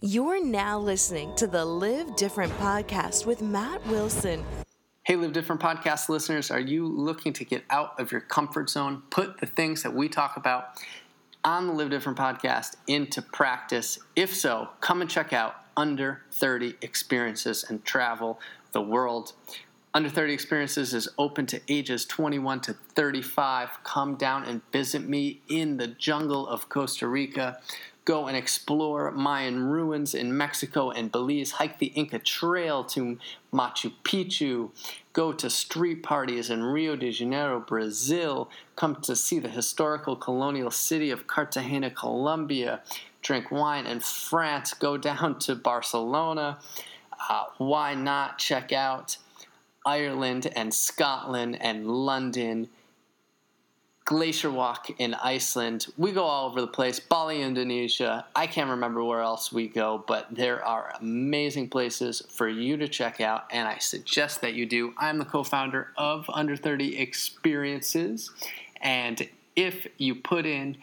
You're now listening to the Live Different podcast with Matt Wilson. Hey, Live Different podcast listeners, are you looking to get out of your comfort zone, put the things that we talk about on the Live Different podcast into practice? If so, come and check out Under 30 Experiences and travel the world. Under 30 Experiences is open to ages 21 to 35. Come down and visit me in the jungle of Costa Rica go and explore Mayan ruins in Mexico and Belize, hike the Inca Trail to Machu Picchu, go to street parties in Rio de Janeiro, Brazil, come to see the historical colonial city of Cartagena, Colombia, drink wine in France, go down to Barcelona. Uh, why not check out Ireland and Scotland and London? Glacier Walk in Iceland. We go all over the place. Bali, Indonesia. I can't remember where else we go, but there are amazing places for you to check out, and I suggest that you do. I'm the co founder of Under 30 Experiences, and if you put in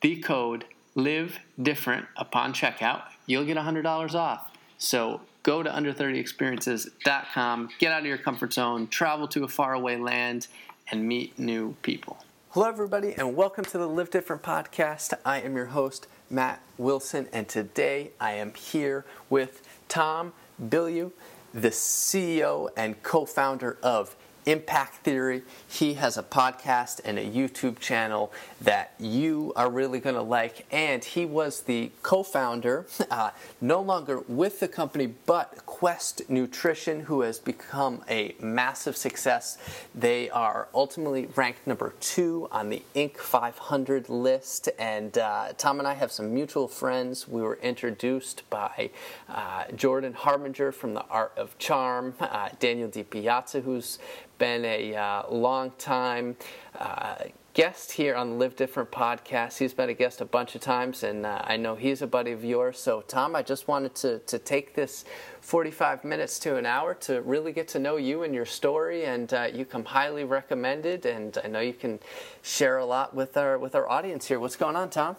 the code Live Different upon checkout, you'll get $100 off. So go to under30experiences.com, get out of your comfort zone, travel to a faraway land, and meet new people. Hello, everybody, and welcome to the Live Different podcast. I am your host, Matt Wilson, and today I am here with Tom Bilyeu, the CEO and co founder of Impact Theory. He has a podcast and a YouTube channel that you are really going to like. And he was the co founder, uh, no longer with the company, but Quest Nutrition, who has become a massive success. They are ultimately ranked number two on the Inc. 500 list. And uh, Tom and I have some mutual friends. We were introduced by uh, Jordan Harbinger from The Art of Charm, uh, Daniel DiPiazza, who's been a uh, long time uh, guest here on the Live Different podcast. He's been a guest a bunch of times, and uh, I know he's a buddy of yours. So, Tom, I just wanted to, to take this 45 minutes to an hour to really get to know you and your story. And uh, you come highly recommended, and I know you can share a lot with our with our audience here. What's going on, Tom?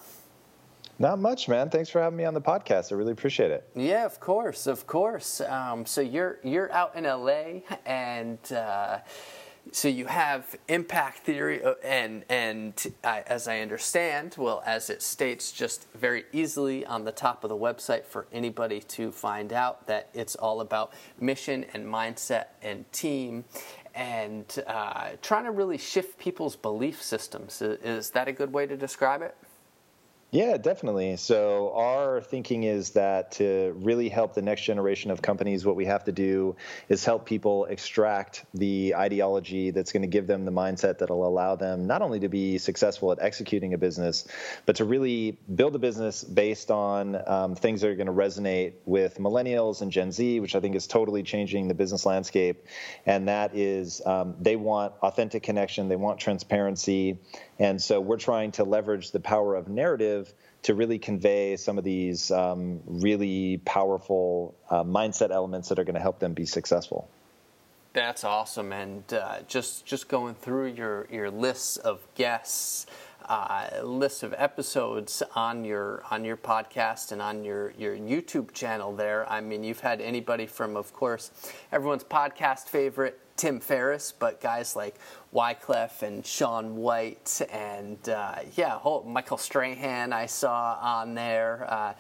Not much, man. Thanks for having me on the podcast. I really appreciate it. Yeah, of course, of course. Um, so you're you're out in LA, and uh, so you have impact theory, uh, and and I, as I understand, well, as it states just very easily on the top of the website for anybody to find out that it's all about mission and mindset and team. And uh, trying to really shift people's belief systems. Is that a good way to describe it? Yeah, definitely. So, our thinking is that to really help the next generation of companies, what we have to do is help people extract the ideology that's going to give them the mindset that'll allow them not only to be successful at executing a business, but to really build a business based on um, things that are going to resonate with millennials and Gen Z, which I think is totally changing the business landscape. And that is um, they want authentic connection, they want transparency. And so, we're trying to leverage the power of narrative to really convey some of these um, really powerful uh, mindset elements that are going to help them be successful. That's awesome, and uh, just just going through your your lists of guests, uh, lists of episodes on your on your podcast and on your your YouTube channel. There, I mean, you've had anybody from, of course, everyone's podcast favorite Tim Ferriss, but guys like Wyclef and Shaun White and uh, yeah, whole, Michael Strahan I saw on there. Uh,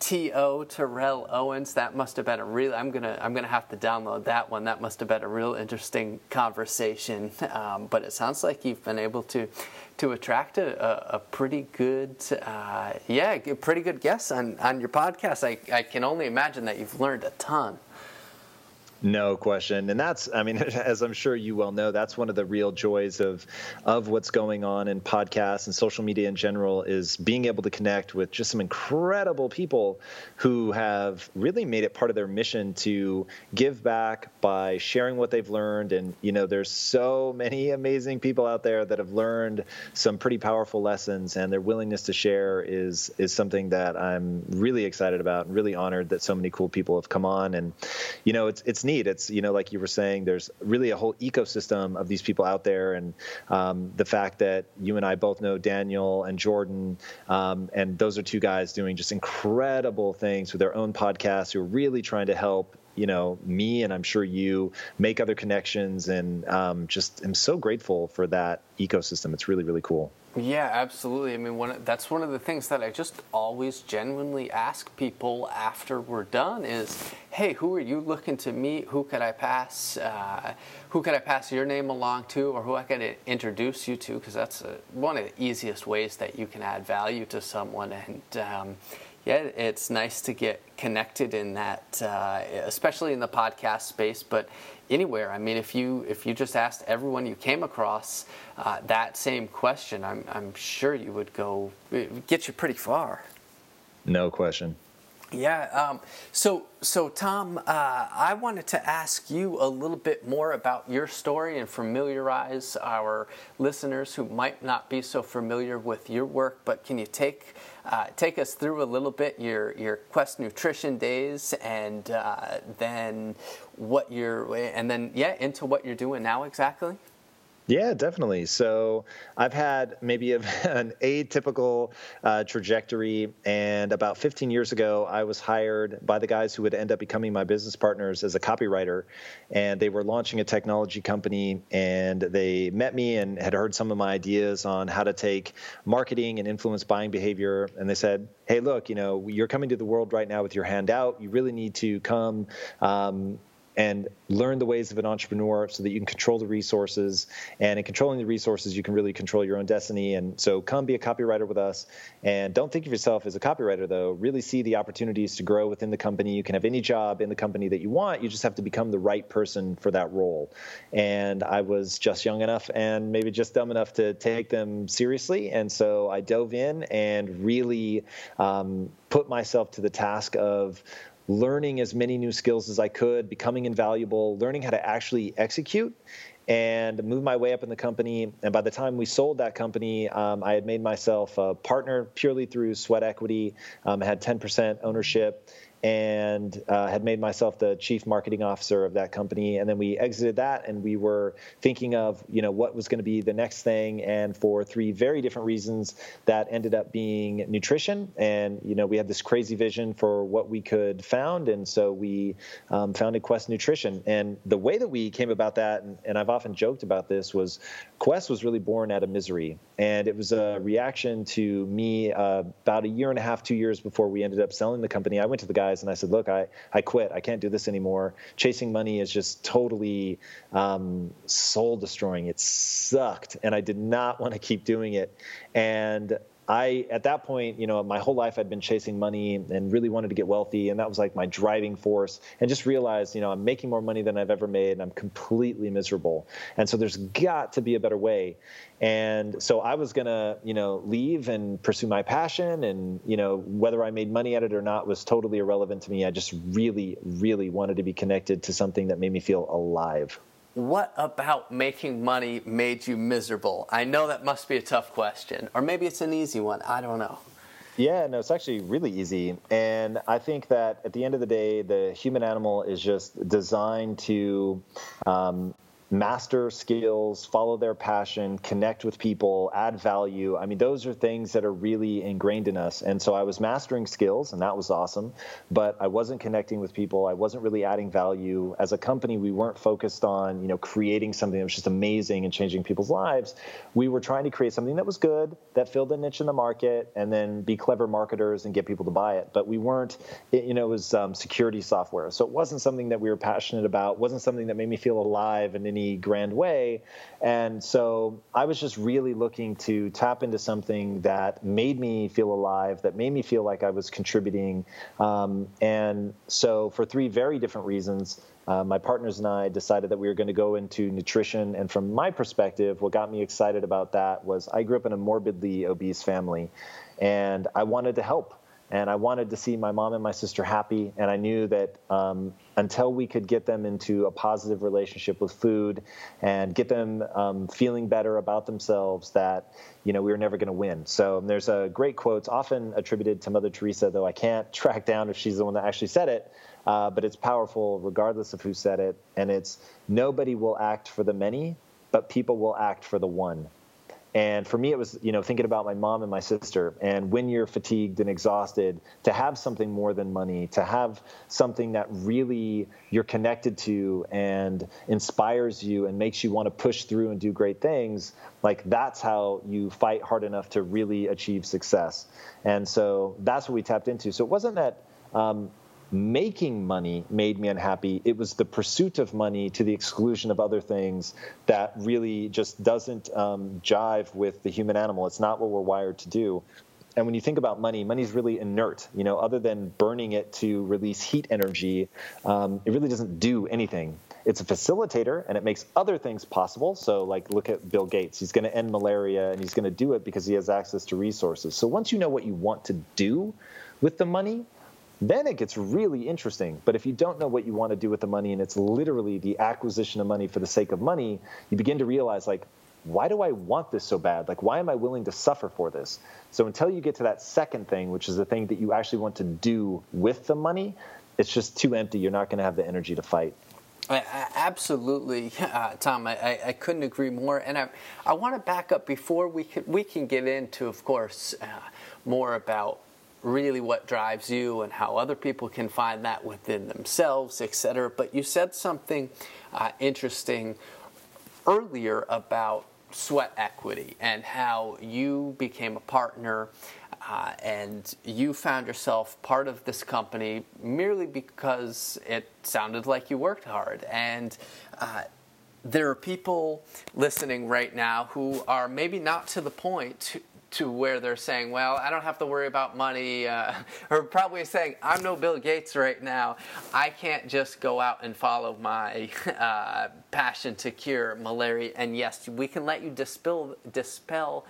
T.O. Terrell Owens. That must have been a real. I'm gonna I'm gonna have to download that one. That must have been a real interesting conversation. Um, but it sounds like you've been able to to attract a, a, a pretty good uh, yeah, pretty good guests on on your podcast. I I can only imagine that you've learned a ton. No question, and that's I mean, as I'm sure you well know, that's one of the real joys of of what's going on in podcasts and social media in general is being able to connect with just some incredible people who have really made it part of their mission to give back by sharing what they've learned. And you know, there's so many amazing people out there that have learned some pretty powerful lessons, and their willingness to share is is something that I'm really excited about and really honored that so many cool people have come on. And you know, it's it's neat neat. It's you know, like you were saying, there's really a whole ecosystem of these people out there, and um, the fact that you and I both know Daniel and Jordan, um, and those are two guys doing just incredible things with their own podcasts who are really trying to help you know me and i'm sure you make other connections. And um, just am so grateful for that ecosystem. It's really really cool yeah absolutely. I mean one, that's one of the things that i just always genuinely ask people after we're done is hey who are you looking to meet? Who could i pass uh, who could i pass your name along to or who i could introduce you to? Because that's a, one of the easiest ways that you can add value to someone and um, yeah, it's nice to get connected in that, uh, especially in the podcast space, but anywhere. I mean, if you if you just asked everyone you came across uh, that same question, I'm I'm sure you would go get you pretty far. No question. Yeah. Um, so, so Tom, uh, I wanted to ask you a little bit more about your story and familiarize our listeners who might not be so familiar with your work. But can you take uh, take us through a little bit your your Quest Nutrition days and uh, then what you're and then yeah into what you're doing now exactly? Yeah, definitely. So I've had maybe an atypical uh, trajectory. And about 15 years ago, I was hired by the guys who would end up becoming my business partners as a copywriter. And they were launching a technology company. And they met me and had heard some of my ideas on how to take marketing and influence buying behavior. And they said, hey, look, you know, you're coming to the world right now with your hand out. You really need to come. Um, and learn the ways of an entrepreneur so that you can control the resources. And in controlling the resources, you can really control your own destiny. And so come be a copywriter with us. And don't think of yourself as a copywriter, though. Really see the opportunities to grow within the company. You can have any job in the company that you want. You just have to become the right person for that role. And I was just young enough and maybe just dumb enough to take them seriously. And so I dove in and really um, put myself to the task of learning as many new skills as I could, becoming invaluable, learning how to actually execute and move my way up in the company. And by the time we sold that company, um, I had made myself a partner purely through sweat equity. Um, had 10% ownership and uh, had made myself the chief marketing officer of that company. And then we exited that, and we were thinking of you know what was going to be the next thing. And for three very different reasons, that ended up being nutrition. And you know we had this crazy vision for what we could found, and so we um, founded Quest Nutrition. And the way that we came about that, and, and I've often joked about this, was Quest was really born out of misery, and it was a reaction to me uh, about a year and a half, two years before we ended up selling the company. I went to the guy guys and I said, look, I, I quit. I can't do this anymore. Chasing money is just totally um, soul destroying. It sucked. And I did not want to keep doing it. And I, at that point, you know, my whole life I'd been chasing money and really wanted to get wealthy. And that was like my driving force. And just realized, you know, I'm making more money than I've ever made and I'm completely miserable. And so there's got to be a better way. And so I was going to, you know, leave and pursue my passion. And, you know, whether I made money at it or not was totally irrelevant to me. I just really, really wanted to be connected to something that made me feel alive. What about making money made you miserable? I know that must be a tough question, or maybe it's an easy one. I don't know. Yeah, no, it's actually really easy. And I think that at the end of the day, the human animal is just designed to um, master skills, follow their passion, connect with people, add value. I mean, those are things that are really ingrained in us. And so I was mastering skills, and that was awesome. But I wasn't connecting with people. I wasn't really adding value. As a company, we weren't focused on you know creating something that was just amazing and changing people's lives. We were trying to create something that was good, that filled a niche in the market, and then be clever marketers and get people to buy it. But we weren't. It, you know, it was um, security software, so it wasn't something that we were passionate about. wasn't something that made me feel alive in any any grand way. And so I was just really looking to tap into something that made me feel alive, that made me feel like I was contributing. Um, and so, for three very different reasons, uh, my partners and I decided that we were going to go into nutrition. And from my perspective, what got me excited about that was I grew up in a morbidly obese family, and I wanted to help. And I wanted to see my mom and my sister happy. And I knew that um, until we could get them into a positive relationship with food and get them um, feeling better about themselves, that you know we were never going to win. So there's a great quote, often attributed to Mother Teresa, though I can't track down if she's the one that actually said it. Uh, but it's powerful regardless of who said it. And it's nobody will act for the many, but people will act for the one. And for me, it was, you know, thinking about my mom and my sister. And when you're fatigued and exhausted, to have something more than money, to have something that really you're connected to and inspires you and makes you want to push through and do great things, like that's how you fight hard enough to really achieve success. And so that's what we tapped into. So it wasn't that um, making money made me unhappy. It was the pursuit of money to the exclusion of other things that really just doesn't um, jive with the human animal. It's not what we're wired to do. And when you think about money, money is really inert. You know, other than burning it to release heat energy, um, it really doesn't do anything. It's a facilitator, and it makes other things possible. So, like, look at Bill Gates. He's going to end malaria, and he's going to do it because he has access to resources. So, once you know what you want to do with the money, then it gets really interesting. But if you don't know what you want to do with the money and it's literally the acquisition of money for the sake of money, you begin to realize, like, why do I want this so bad? Like, why am I willing to suffer for this? So until you get to that second thing, which is the thing that you actually want to do with the money, it's just too empty. You're not going to have the energy to fight. Absolutely, uh, Tom. I, I, couldn't agree more. And I, I want to back up before we can, we can get into, of course, uh, more about really what drives you and how other people can find that within themselves, etc. But you said something uh, interesting earlier about sweat equity and how you became a partner uh, and you found yourself part of this company merely because it sounded like you worked hard. And uh, there are people listening right now who are maybe not to the point to where they're saying, well, I don't have to worry about money, uh, or probably saying, I'm no Bill Gates right now. I can't just go out and follow my uh, passion to cure malaria. And yes, we can let you dispel, dispel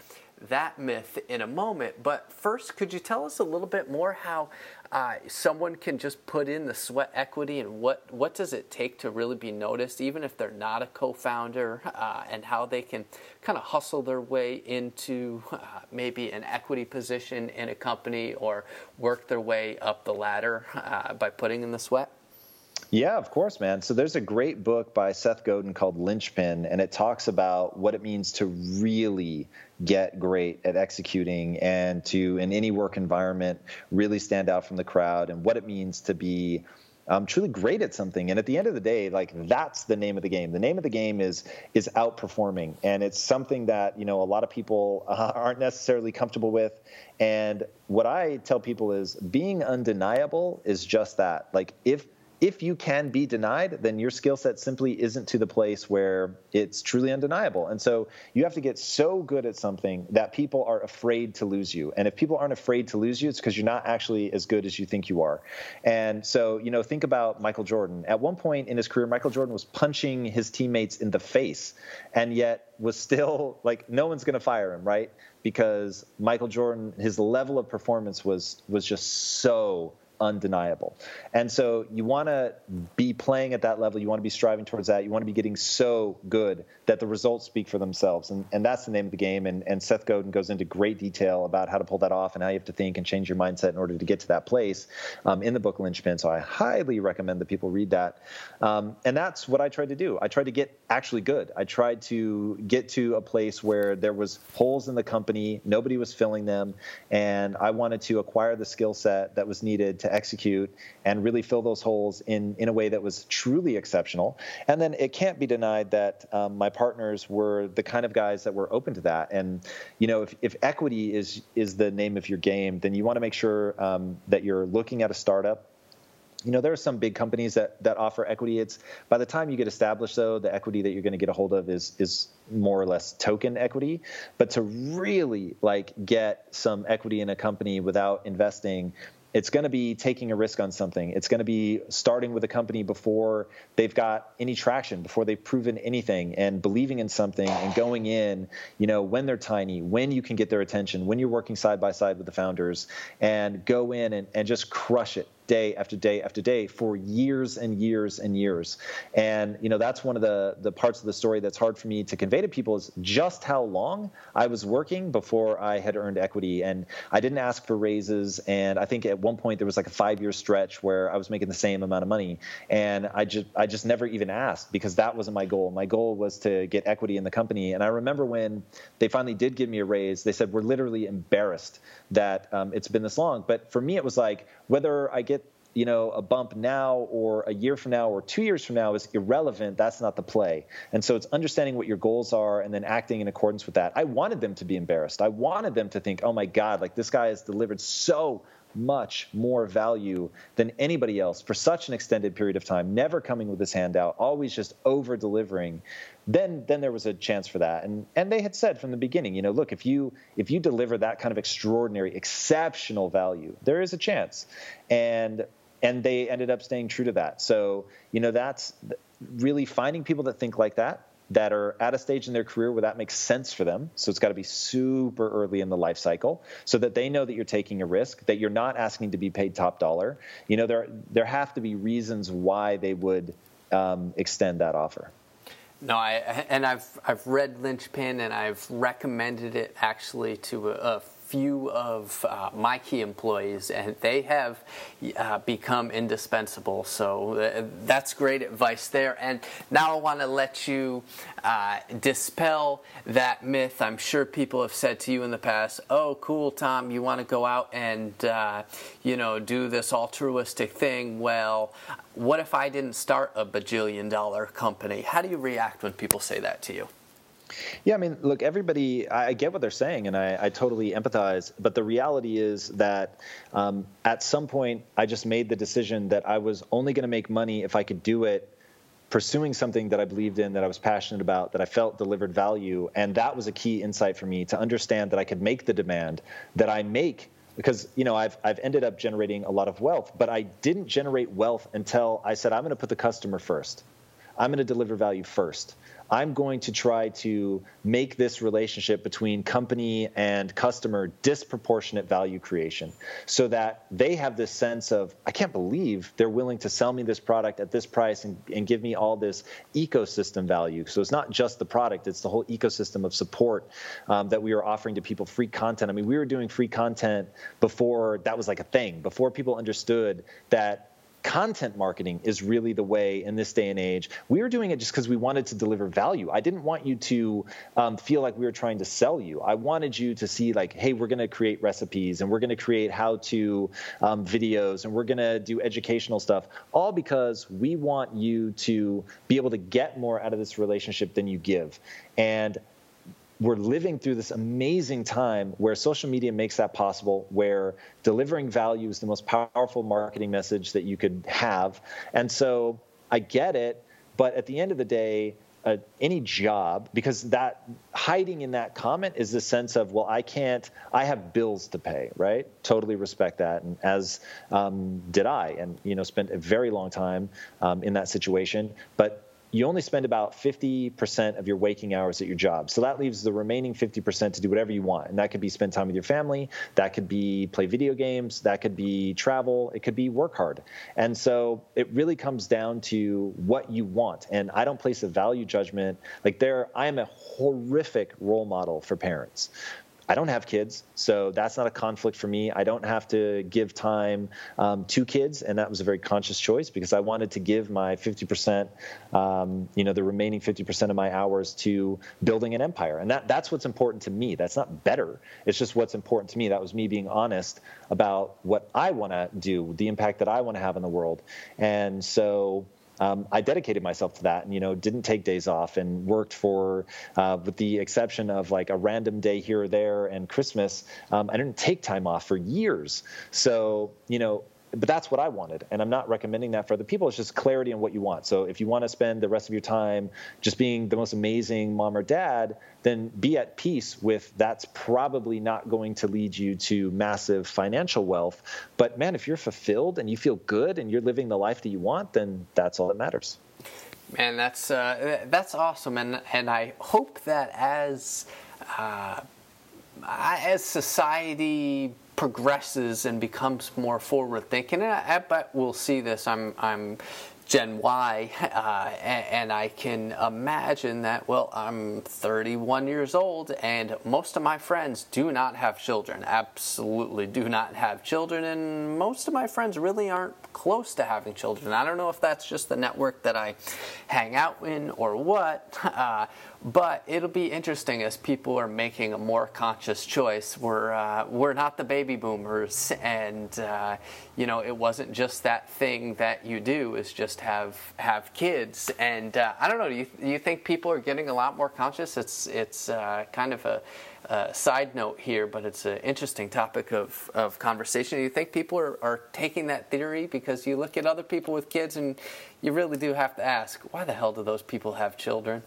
that myth in a moment. But first, could you tell us a little bit more how uh, someone can just put in the sweat equity and what, what does it take to really be noticed, even if they're not a co-founder, uh, and how they can kind of hustle their way into uh, maybe an equity position in a company or work their way up the ladder uh, by putting in the sweat? Yeah, of course, man. So there's a great book by Seth Godin called Linchpin, and it talks about what it means to really get great at executing and to, in any work environment, really stand out from the crowd and what it means to be um, truly great at something. And at the end of the day, like that's the name of the game. The name of the game is is outperforming, and it's something that you know a lot of people uh, aren't necessarily comfortable with. And what I tell people is being undeniable is just that. Like if if you can be denied, then your skill set simply isn't to the place where it's truly undeniable. And so you have to get so good at something that people are afraid to lose you. And if people aren't afraid to lose you, it's because you're not actually as good as you think you are. And so, you know, think about Michael Jordan. At one point in his career, Michael Jordan was punching his teammates in the face and yet was still like, no one's going to fire him, right? Because Michael Jordan, his level of performance was was just so undeniable. And so you want to be playing at that level. You want to be striving towards that. You want to be getting so good that the results speak for themselves. And, and that's the name of the game. And, and Seth Godin goes into great detail about how to pull that off and how you have to think and change your mindset in order to get to that place um, in the book Linchpin. So I highly recommend that people read that. Um, and that's what I tried to do. I tried to get actually good. I tried to get to a place where there was holes in the company, nobody was filling them, and I wanted to acquire the skill set that was needed to execute and really fill those holes in, in a way that was truly exceptional. And then it can't be denied that um, my partners were the kind of guys that were open to that. And, you know, if, if equity is, is the name of your game, then you want to make sure um, that you're looking at a startup you know there are some big companies that that offer equity it's by the time you get established though the equity that you're going to get a hold of is is more or less token equity but to really like get some equity in a company without investing it's going to be taking a risk on something. It's going to be starting with a company before they've got any traction, before they've proven anything, and believing in something and going in, you know, when they're tiny, when you can get their attention, when you're working side by side with the founders, and go in and, and just crush it day after day after day for years and years and years. And you know that's one of the the parts of the story that's hard for me to convey to people is just how long I was working before I had earned equity. And I didn't ask for raises. And I think at one point there was like a five year stretch where I was making the same amount of money, and I just I just never even asked because that wasn't my goal. My goal was to get equity in the company. And I remember when they finally did give me a raise, they said we're literally embarrassed that um, it's been this long. But for me, it was like whether I get you know a bump now or a year from now or two years from now is irrelevant. That's not the play. And so it's understanding what your goals are and then acting in accordance with that. I wanted them to be embarrassed. I wanted them to think oh my god like this guy has delivered so much more value than anybody else for such an extended period of time never coming with his hand out always just over delivering. Then then there was a chance for that. And and they had said from the beginning you know look if you if you deliver that kind of extraordinary exceptional value there is a chance. And and they ended up staying true to that. So, you know, that's really finding people that think like that, that are at a stage in their career where that makes sense for them. So it's got to be super early in the life cycle so that they know that you're taking a risk, that you're not asking to be paid top dollar. You know, there there have to be reasons why they would um, extend that offer. No, I and I've I've read Linchpin and I've recommended it actually to a, a few of uh, my key employees, and they have uh, become indispensable. So uh, that's great advice there. And now I want to let you uh, dispel that myth. I'm sure people have said to you in the past, "Oh, cool, Tom, you want to go out and uh, you know do this altruistic thing." Well, what if I didn't start a bajillion dollar company? How do you react when people say that to you? Yeah, I mean, look, everybody, I get what they're saying, and I, I totally empathize. But the reality is that um, at some point, I just made the decision that I was only going to make money if I could do it pursuing something that I believed in, that I was passionate about, that I felt delivered value. And that was a key insight for me to understand that I could make the demand that I make because you know I've I've ended up generating a lot of wealth, but I didn't generate wealth until I said I'm going to put the customer first. I'm going to deliver value first. I'm going to try to make this relationship between company and customer disproportionate value creation so that they have this sense of, I can't believe they're willing to sell me this product at this price and, and give me all this ecosystem value. So it's not just the product, it's the whole ecosystem of support um, that we are offering to people, free content. I mean, we were doing free content before that was like a thing, before people understood that content marketing is really the way in this day and age. We were doing it just because we wanted to deliver value. I didn't want you to um, feel like we were trying to sell you. I wanted you to see like, hey, we're going to create recipes and we're going to create how-to um, videos and we're going to do educational stuff, all because we want you to be able to get more out of this relationship than you give. And we're living through this amazing time where social media makes that possible, where delivering value is the most powerful marketing message that you could have. And so I get it, but at the end of the day, uh, any job because that hiding in that comment is the sense of well i can't i have bills to pay right? Totally respect that. And as um, did i and you know spent a very long time um, in that situation. But you only spend about 50% of your waking hours at your job. So that leaves the remaining 50% to do whatever you want. And that could be spend time with your family, that could be play video games, that could be travel, it could be work hard. And so it really comes down to what you want. And I don't place a value judgment. Like there, I am a horrific role model for parents. I don't have kids, so that's not a conflict for me. I don't have to give time um, to kids, and that was a very conscious choice because I wanted to give my 50%, um, you know, the remaining 50% of my hours to building an empire, and that that's what's important to me. That's not better. It's just what's important to me. That was me being honest about what I want to do, the impact that I want to have in the world, and so um, I dedicated myself to that and, you know, didn't take days off and worked for, uh, with the exception of like a random day here or there and Christmas, um, I didn't take time off for years. So, you know, but that's what I wanted. And I'm not recommending that for other people. It's just clarity on what you want. So if you want to spend the rest of your time just being the most amazing mom or dad, then be at peace with that's probably not going to lead you to massive financial wealth. But man, if you're fulfilled and you feel good and you're living the life that you want, then that's all that matters. Man, that's uh, that's awesome, and and I hope that as uh, as society progresses and becomes more forward thinking, and I, I bet we'll see this. I'm I'm Gen Y, uh, and, and, I can imagine that, well, I'm 31 years old, and most of my friends do not have children. Absolutely do not have children, and most of my friends really aren't close to having children. I don't know if that's just the network that I hang out in or what, uh, but it'll be interesting as people are making a more conscious choice. We're uh, we're not the baby boomers, and uh, you know it wasn't just that thing that you do is just have have kids. And uh, I don't know. Do you, do you think people are getting a lot more conscious? It's it's uh, kind of a, a, side note here, but it's an interesting topic of, of conversation. Do you think people are, are taking that theory because you look at other people with kids and you really do have to ask, why the hell do those people have children?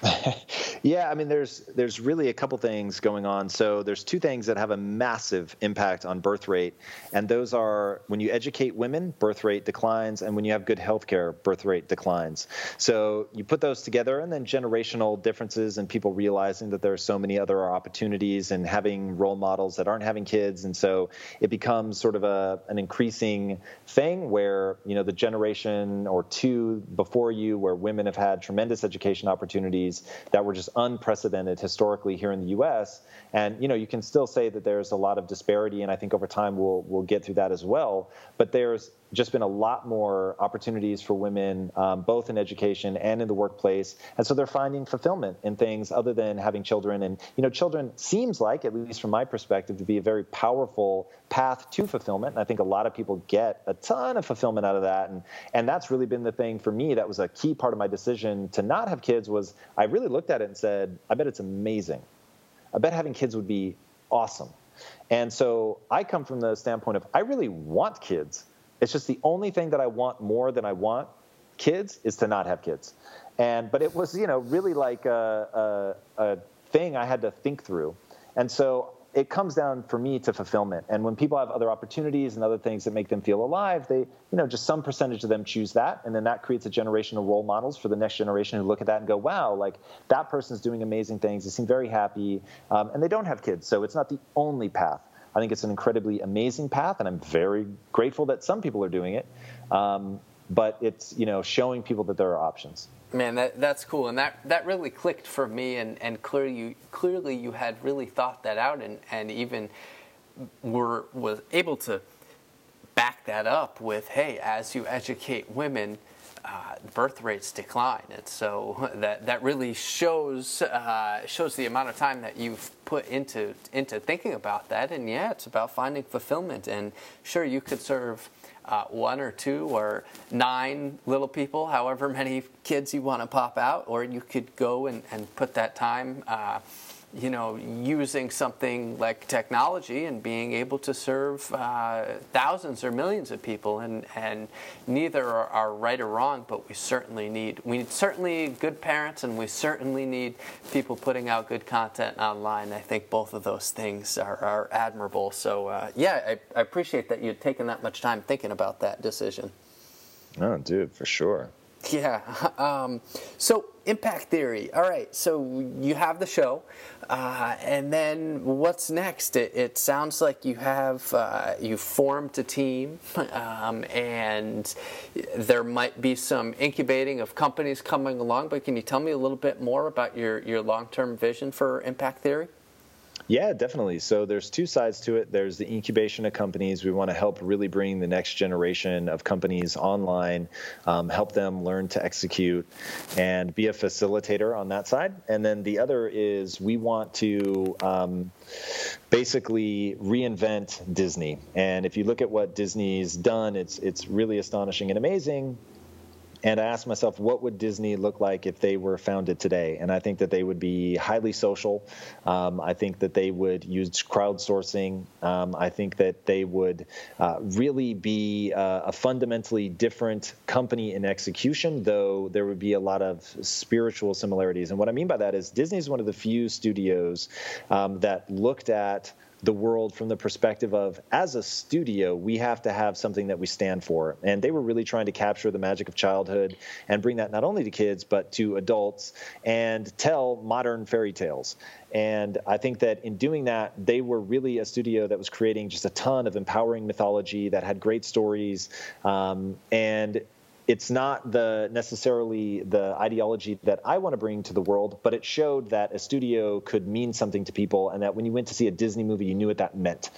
yeah, I mean, there's there's really a couple things going on. So there's two things that have a massive impact on birth rate, and those are when you educate women, birth rate declines, and when you have good health care, birth rate declines. So you put those together, and then generational differences and people realizing that there are so many other opportunities and having role models that aren't having kids, and so it becomes sort of a an increasing thing where you know the generation or two before you, where women have had tremendous education opportunities that were just unprecedented historically here in the U.S. And you know, you can still say that there's a lot of disparity, and I think over time we'll we'll get through that as well. But there's just been a lot more opportunities for women, um, both in education and in the workplace, and so they're finding fulfillment in things other than having children. And you know, children seems like, at least from my perspective, to be a very powerful path to fulfillment. And I think a lot of people get a ton of fulfillment out of that, and and that's really been the thing for me. That was a key part of my decision to not have kids. Was I really looked at it and said, I bet it's amazing. I bet having kids would be awesome. And so I come from the standpoint of I really want kids. It's just the only thing that I want more than I want kids is to not have kids. And but it was you know really like a, a, a thing I had to think through. And so it comes down for me to fulfillment. And when people have other opportunities and other things that make them feel alive, they, you know, just some percentage of them choose that. And then that creates a generation of role models for the next generation who look at that and go, wow, like that person's doing amazing things. They seem very happy. Um, and they don't have kids. So it's not the only path. I think it's an incredibly amazing path. And I'm very grateful that some people are doing it. Um, but it's, you know, showing people that there are options. Man, that, that's cool, and that, that really clicked for me. And, and clearly, you, clearly, you had really thought that out, and, and even were was able to back that up with, hey, as you educate women, uh, birth rates decline, and so that that really shows uh, shows the amount of time that you've put into into thinking about that. And yeah, it's about finding fulfillment. And sure, you could serve uh, one or two or nine little people, however many kids you want to pop out, or you could go and, and put that time. You know, using something like technology and being able to serve uh, thousands or millions of people, and, and neither are, are, right or wrong, but we certainly need we need certainly good parents, and we certainly need people putting out good content online. I think both of those things are, are admirable. So uh, yeah, I, I appreciate that you'd taken that much time thinking about that decision. Oh, dude, for sure. Yeah. Um, so impact theory. All right. So you have the show, uh, and then what's next? It, it sounds like you have uh, you formed a team, um, and there might be some incubating of companies coming along. But can you tell me a little bit more about your your long term vision for impact theory? Yeah, definitely. So there's two sides to it. There's the incubation of companies. We want to help really bring the next generation of companies online, um, help them learn to execute, and be a facilitator on that side. And then the other is we want to um, basically reinvent Disney. And if you look at what Disney's done, it's it's really astonishing and amazing and I asked myself, what would Disney look like if they were founded today? And I think that they would be highly social. Um, I think that they would use crowdsourcing. Um, I think that they would uh, really be uh, a fundamentally different company in execution, though there would be a lot of spiritual similarities. And what I mean by that is Disney is one of the few studios um, that looked at the world from the perspective of as a studio we have to have something that we stand for. And they were really trying to capture the magic of childhood and bring that not only to kids but to adults and tell modern fairy tales. And i think that in doing that they were really a studio that was creating just a ton of empowering mythology that had great stories. Um, and it's not the necessarily the ideology that I want to bring to the world, but it showed that a studio could mean something to people, and that when you went to see a Disney movie, you knew what that meant.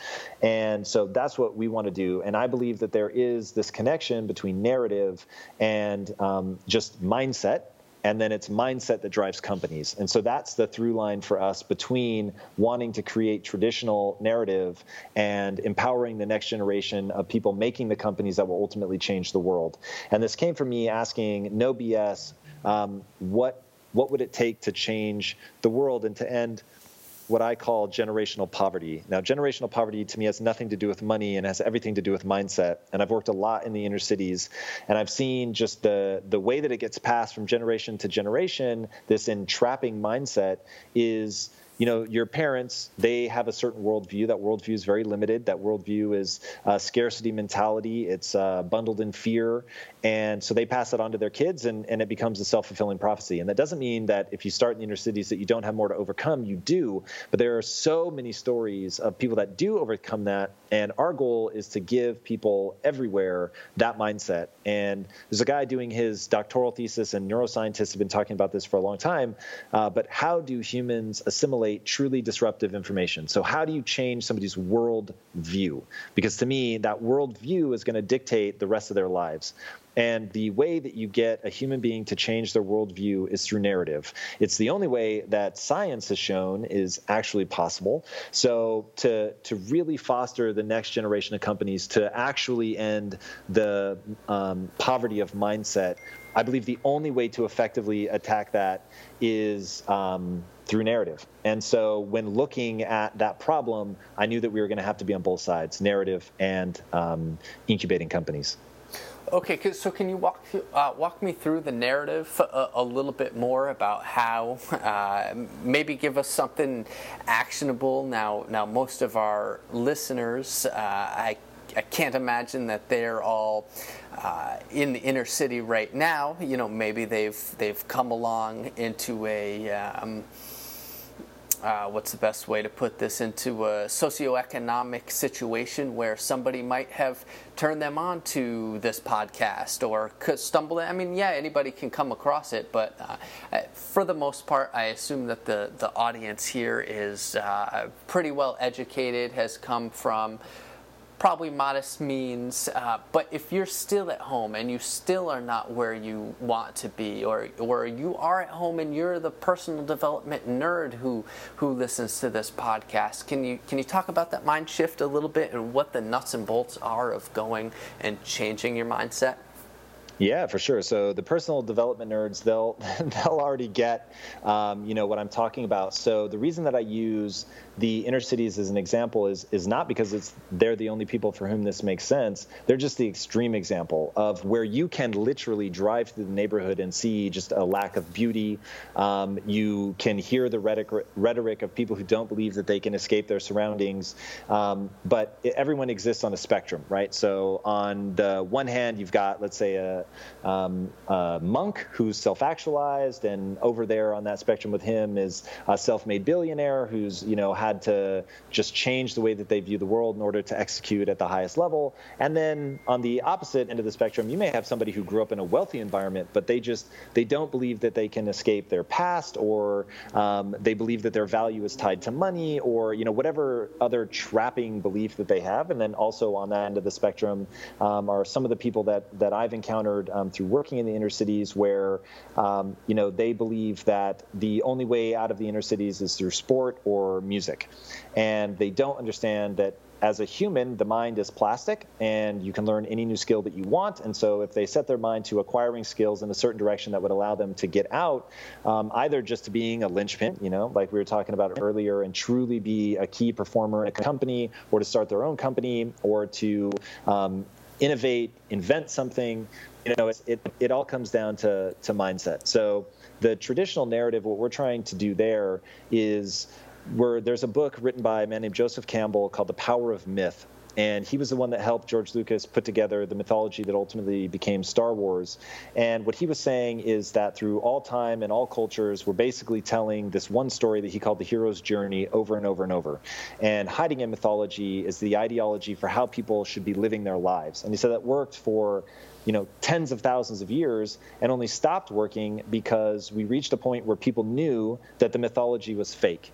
And so that's what we want to do. And I believe that there is this connection between narrative and um, just mindset and then it's mindset that drives companies. And so that's the through line for us between wanting to create traditional narrative and empowering the next generation of people making the companies that will ultimately change the world. And this came from me asking, no BS, um, what what would it take to change the world and to end what I call generational poverty. Now, generational poverty to me has nothing to do with money and has everything to do with mindset. And I've worked a lot in the inner cities, and I've seen just the the way that it gets passed from generation to generation. This entrapping mindset is you know, your parents, they have a certain worldview. That worldview is very limited. That worldview is a scarcity mentality. It's uh, bundled in fear. And so they pass it on to their kids, and, and it becomes a self fulfilling prophecy. And that doesn't mean that if you start in the inner cities that you don't have more to overcome. You do. But there are so many stories of people that do overcome that. And our goal is to give people everywhere that mindset. And there's a guy doing his doctoral thesis, and neuroscientists have been talking about this for a long time. Uh, but how do humans assimilate? Truly disruptive information. So, how do you change somebody's world view? Because to me, that world view is going to dictate the rest of their lives. And the way that you get a human being to change their worldview is through narrative. It's the only way that science has shown is actually possible. So to to really foster the next generation of companies to actually end the um, poverty of mindset, I believe the only way to effectively attack that is um, through narrative. And so when looking at that problem, I knew that we were going to have to be on both sides, narrative and um, incubating companies. Okay, so can you walk uh, walk me through the narrative a, a, little bit more about how uh, maybe give us something actionable? Now, now most of our listeners, uh, I I can't imagine that they're all uh, in the inner city right now. You know, maybe they've they've come along into a um, uh, what's the best way to put this into a socioeconomic situation where somebody might have turned them on to this podcast or stumbled I mean, yeah, anybody can come across it, but uh, for the most part, I assume that the, the audience here is uh, pretty well educated, has come from probably modest means. Uh, but if you're still at home and you still are not where you want to be, or or you are at home and you're the personal development nerd who who listens to this podcast, can you can you talk about that mind shift a little bit and what the nuts and bolts are of going and changing your mindset? Yeah, for sure. So the personal development nerds, they'll they'll already get, um, you know, what I'm talking about. So the reason that I use the inner cities as an example is is not because it's they're the only people for whom this makes sense. They're just the extreme example of where you can literally drive through the neighborhood and see just a lack of beauty. Um, you can hear the rhetoric, rhetoric of people who don't believe that they can escape their surroundings. Um, but everyone exists on a spectrum, right? So on the one hand, you've got let's say a um, a monk who's self-actualized, and over there on that spectrum with him is a self-made billionaire who's you know had to just change the way that they view the world in order to execute at the highest level. And then on the opposite end of the spectrum, you may have somebody who grew up in a wealthy environment, but they just they don't believe that they can escape their past, or um, they believe that their value is tied to money, or you know whatever other trapping belief that they have. And then also on that end of the spectrum um, are some of the people that that I've encountered um, through working in the inner cities where um, you know they believe that the only way out of the inner cities is through sport or music and they don't understand that as a human, the mind is plastic and you can learn any new skill that you want. And so if they set their mind to acquiring skills in a certain direction that would allow them to get out, um, either just to being a linchpin, you know, like we were talking about earlier, and truly be a key performer in a company or to start their own company or to um, innovate, invent something, you know, it, it, it all comes down to, to mindset. So the traditional narrative, what we're trying to do there is where there's a book written by a man named Joseph Campbell called The Power of Myth. And he was the one that helped George Lucas put together the mythology that ultimately became Star Wars. And what he was saying is that through all time and all cultures, we're basically telling this one story that he called the hero's journey over and over and over. And hiding in mythology is the ideology for how people should be living their lives. And he said that worked for you know tens of thousands of years and only stopped working because we reached a point where people knew that the mythology was fake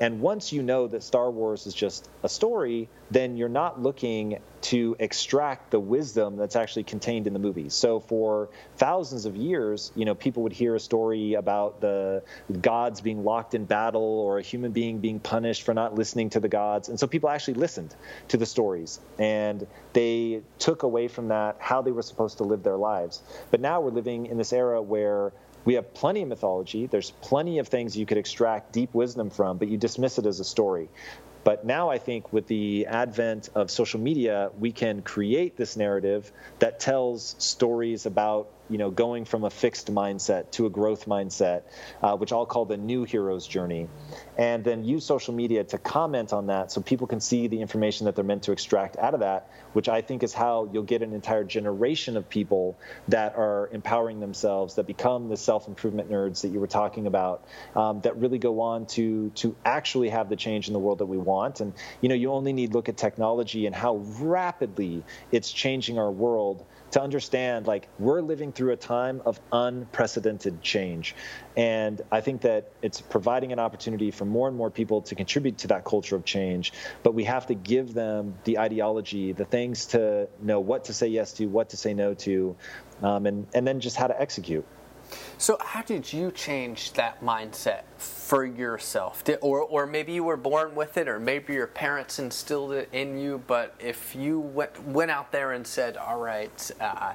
and once you know that Star Wars is just a story, then you're not looking to extract the wisdom that's actually contained in the movies. So for thousands of years, you know, people would hear a story about the gods being locked in battle or a human being being punished for not listening to the gods. And so people actually listened to the stories and they took away from that how they were supposed to live their lives. But now we're living in this era where we have plenty of mythology. There's plenty of things you could extract deep wisdom from, but you dismiss it as a story. But now I think with the advent of social media, we can create this narrative that tells stories about you know going from a fixed mindset to a growth mindset, uh, which I'll call the new hero's journey, and then use social media to comment on that so people can see the information that they're meant to extract out of that, which I think is how you'll get an entire generation of people that are empowering themselves, that become the self improvement nerds that you were talking about, um, that really go on to to actually have the change in the world that we want. And you know, you only need look at technology and how rapidly it's changing our world to understand like we're living through a time of unprecedented change. And i think that it's providing an opportunity for more and more people to contribute to that culture of change but we have to give them the ideology the things to know what to say yes to what to say no to um, and, and then just how to execute so, how did you change that mindset for yourself? Did, or, or maybe you were born with it, or maybe your parents instilled it in you. But if you went, went out there and said, All right, uh,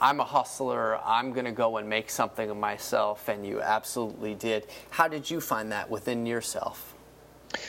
I'm a hustler, I'm going to go and make something of myself, and you absolutely did, how did you find that within yourself?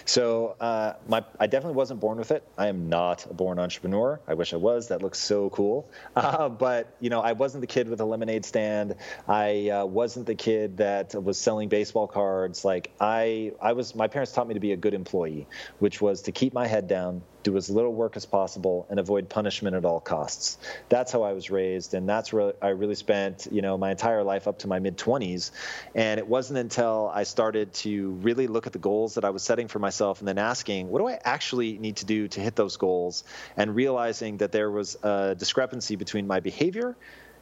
So uh, my, I definitely wasn't born with it. I am not a born entrepreneur. I wish I was. That looks so cool. Uh, but you know, I wasn't the kid with a lemonade stand. I uh, wasn't the kid that was selling baseball cards. Like I, I was. My parents taught me to be a good employee, which was to keep my head down, do as little work as possible, and avoid punishment at all costs. That's how I was raised, and that's where I really spent, you know, my entire life up to my mid 20s. And it wasn't until I started to really look at the goals that I was setting for myself, and then asking, what do I actually need to do to hit those goals, and realizing that there was a discrepancy between my behavior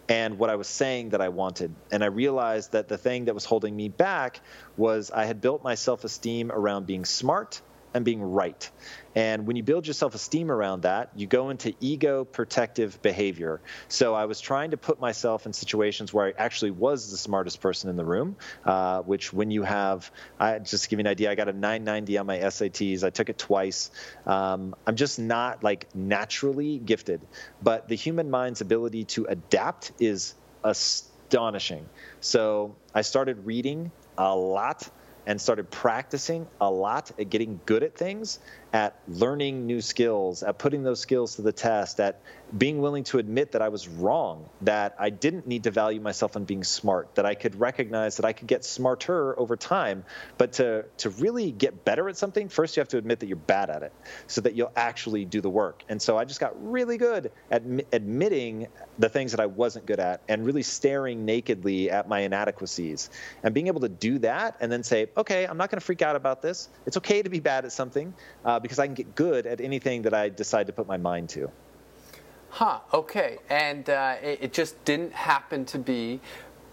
and what I was saying that I wanted. And I realized that the thing that was holding me back was I had built my self esteem around being smart and being right. And when you build your self esteem around that, you go into ego protective behavior. So I was trying to put myself in situations where I actually was the smartest person in the room, uh, which when you have, I, just to give you an idea, I got a 990 on my SATs. I took it twice. Um, I'm just not like naturally gifted, but the human mind's ability to adapt is astonishing. So I started reading a lot and started practicing a lot at getting good at things at learning new skills, at putting those skills to the test, at being willing to admit that I was wrong, that I didn't need to value myself on being smart, that I could recognize that I could get smarter over time. But to, to really get better at something, first you have to admit that you're bad at it so that you'll actually do the work. And so I just got really good at admitting the things that I wasn't good at and really staring nakedly at my inadequacies and being able to do that and then say, okay, I'm not going to freak out about this. It's okay to be bad at something. Uh, because I can get good at anything that I decide to put my mind to. Huh, okay. And uh, it, it, just didn't happen to be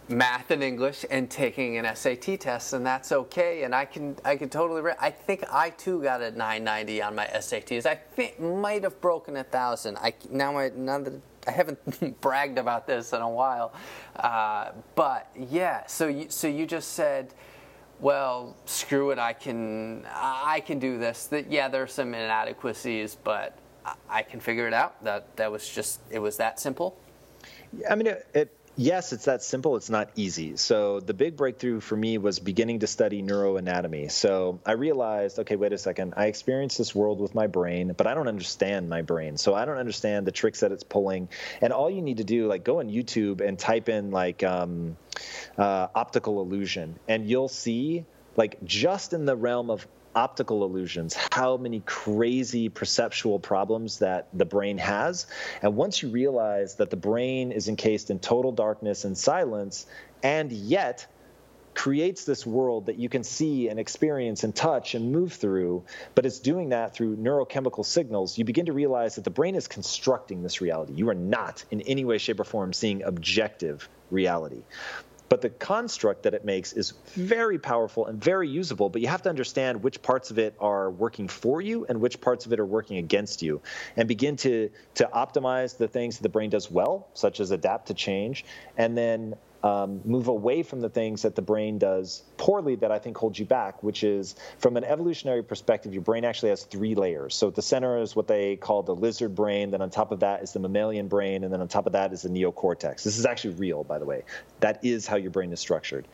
math and English and taking an SAT test, and that's okay. And I can I can totally. Re- I think I too got a 990 on my SATs. I think might have broken a thousand. I now I now that I haven't bragged about this in a while, uh, but yeah. So you so you just said well, screw it, I can, I can do this. That yeah, there are some inadequacies, but I can figure it out. That that was just, it was that simple. I mean, it, it yes, it's that simple. It's not easy. So the big breakthrough for me was beginning to study neuroanatomy. So I realized, okay, wait a second. I experience this world with my brain, but I don't understand my brain. So I don't understand the tricks that it's pulling. And all you need to do, like, go on YouTube and type in like um, uh, optical illusion, and you'll see like just in the realm of optical illusions, how many crazy perceptual problems that the brain has. And once you realize that the brain is encased in total darkness and silence, and yet creates this world that you can see and experience and touch and move through, but it's doing that through neurochemical signals, you begin to realize that the brain is constructing this reality. You are not in any way, shape, or form seeing objective reality. But the construct that it makes is very powerful and very usable, but you have to understand which parts of it are working for you and which parts of it are working against you and begin to, to optimize the things that the brain does well, such as adapt to change, and then um, move away from the things that the brain does poorly that I think hold you back, which is from an evolutionary perspective, your brain actually has three layers. So at the center is what they call the lizard brain, then on top of that is the mammalian brain, and then on top of that is the neocortex. This is actually real, by the way. That is how your brain is structured.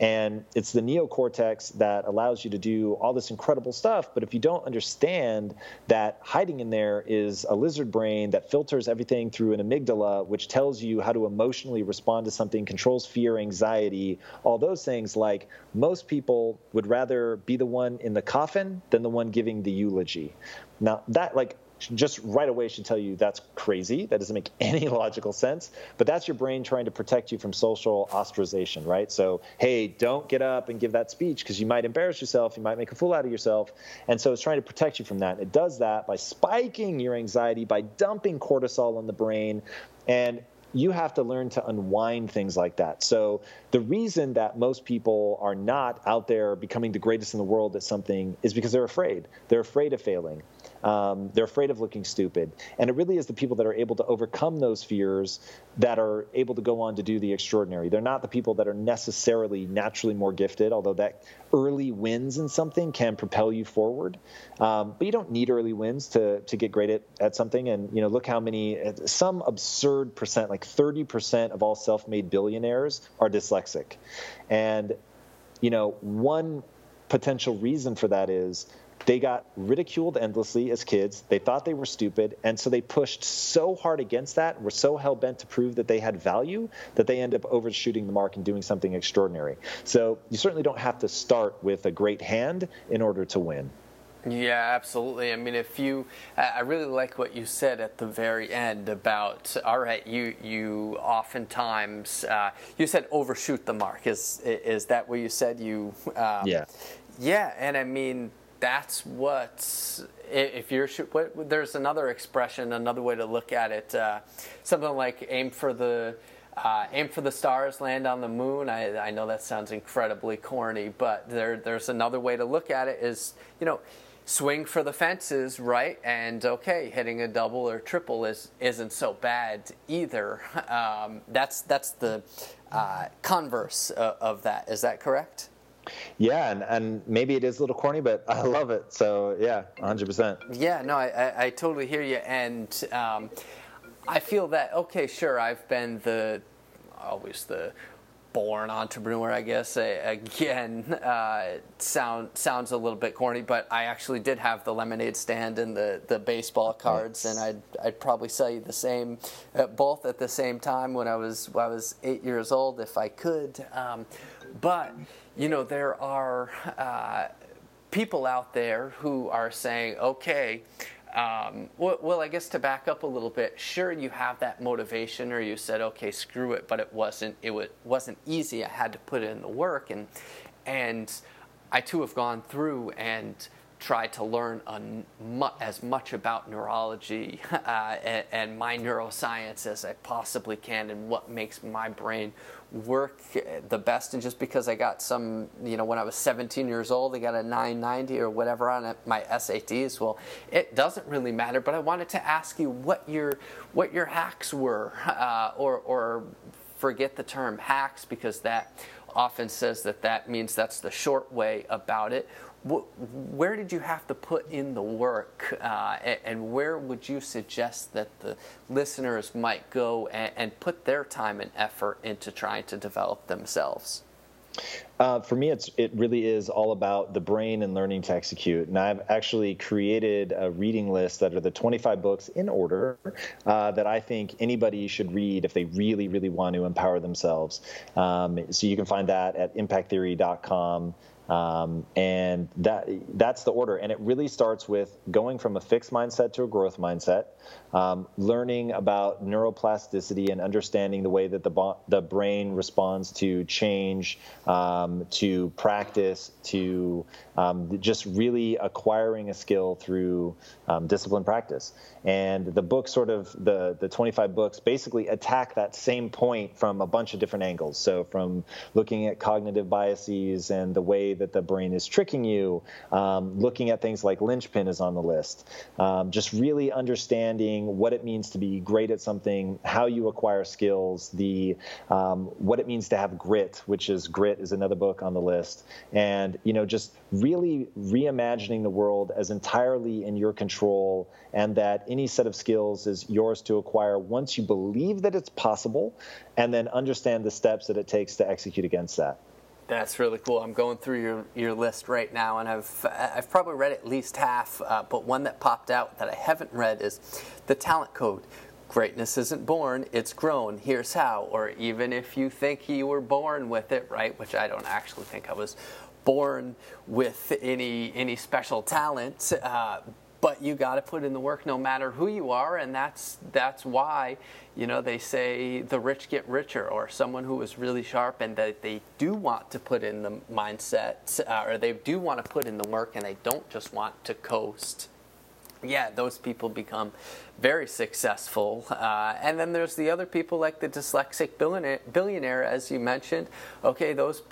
And it's the neocortex that allows you to do all this incredible stuff. But if you don't understand that hiding in there is a lizard brain that filters everything through an amygdala, which tells you how to emotionally respond to something, controls fear, anxiety, all those things, like most people would rather be the one in the coffin than the one giving the eulogy. Now, that, like, just right away should tell you that's crazy. That doesn't make any logical sense. But that's your brain trying to protect you from social ostracization, right? So, hey, don't get up and give that speech because you might embarrass yourself. You might make a fool out of yourself. And so it's trying to protect you from that. It does that by spiking your anxiety, by dumping cortisol in the brain. And you have to learn to unwind things like that. So the reason that most people are not out there becoming the greatest in the world at something is because they're afraid. They're afraid of failing. Um, they're afraid of looking stupid. And it really is the people that are able to overcome those fears that are able to go on to do the extraordinary. They're not the people that are necessarily naturally more gifted, although that early wins in something can propel you forward. Um, but you don't need early wins to, to get great at, at something. And, you know, look how many, some absurd percent, like 30% of all self made billionaires are dyslexic. And, you know, one potential reason for that is they got ridiculed endlessly as kids. They thought they were stupid. And so they pushed so hard against that, were so hell bent to prove that they had value, that they end up overshooting the mark and doing something extraordinary. So you certainly don't have to start with a great hand in order to win. Yeah, absolutely. I mean, if you, I really like what you said at the very end about, all right, you you oftentimes uh, you said overshoot the mark. Is is that what you said? You um, yeah, yeah, and I mean that's what if you're what, there's another expression another way to look at it uh, something like aim for the uh, aim for the stars land on the moon. I, I know that sounds incredibly corny but there, there's another way to look at it is you know swing for the fences right? And okay hitting a double or triple is isn't so bad either. Um, that's that's the uh, converse of, of that. Is that correct yeah, and, and maybe it is a little corny, but I love it. So yeah, 100%. Yeah, no, I, I, I totally hear you, and um, I feel that okay, sure, I've been the always the born entrepreneur, I guess. Again, uh, sound sounds a little bit corny, but I actually did have the lemonade stand and the, the baseball cards, and I'd I'd probably sell you the same, uh, both at the same time when I was when I was eight years old, if I could. Um, but you know, there are uh, people out there who are saying, okay, um, well, well, I guess to back up a little bit, sure, you have that motivation, or you said, okay, screw it, but it wasn't. It wasn't easy. I had to put in the work, and and I too have gone through and tried to learn as much about neurology uh, and, and, my neuroscience as I possibly can, and what makes my brain work the best and just because I got some, you know, when I was 17 years old, I got a 990 or whatever on my SATs. Well, it doesn't really matter, but I wanted to ask you what your what your hacks were, uh, or or forget the term hacks because that often says that that means that's the short way about it. Where did you have to put in the work, uh, and where would you suggest that the listeners might go and, and put their time and effort into trying to develop themselves? Uh, for me, it's it really is all about the brain and learning to execute. And I've actually created a reading list that are the 25 books in order uh, that I think anybody should read if they really, really want to empower themselves. Um, so you can find that at impacttheory.com. Um, and that that's the order. And it really starts with going from a fixed mindset to a growth mindset, um, learning about neuroplasticity and understanding the way that the, bo- the brain responds to change, um, to practice, to um, just really acquiring a skill through um, discipline practice. And the book, sort of the the 25 books, basically attack that same point from a bunch of different angles. So from looking at cognitive biases and the way that the brain is tricking you, um, looking at things like linchpin is on the list, um, just really understanding what it means to be great at something, how you acquire skills, the um, what it means to have grit, which is grit is another book on the list, and you know just really reimagining the world as entirely in your control and that any set of skills is yours to acquire once you believe that it's possible and then understand the steps that it takes to execute against that. That's really cool. I'm going through your, your list right now, and I've I've probably read at least half. Uh, but one that popped out that I haven't read is the Talent Code. Greatness isn't born; it's grown. Here's how. Or even if you think you were born with it, right? Which I don't actually think I was born with any any special talent. Uh, but you got to put in the work no matter who you are and that's that's why you know they say the rich get richer or someone who is really sharp and that they do want to put in the mindset uh, or they do want to put in the work and they don't just want to coast yeah, those people become very successful. Uh, and then there's the other people like the dyslexic billionaire, billionaire as you mentioned. Okay, those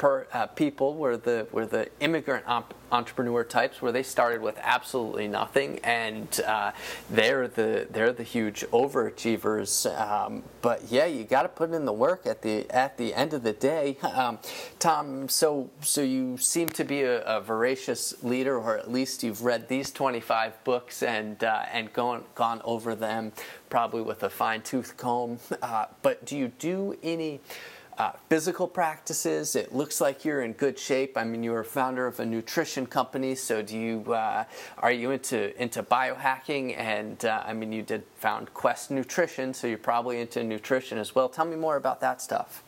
per, uh, people were the were the immigrant op- entrepreneur types where they started with absolutely nothing and uh, they're the they're the huge overachievers um, but yeah you got to put in the work at the at the end of the day. Um, Tom so so you seem to be a, a, voracious leader or at least you've read these 25 books and uh, and gone gone over them probably with a fine tooth comb. Uh, but do you do any uh, physical practices. It looks like you're in good shape. I mean, you're a founder of a nutrition company, so do you uh, are you into into biohacking? And uh, I mean, you did found Quest Nutrition, so you're probably into nutrition as well. Tell me more about that stuff.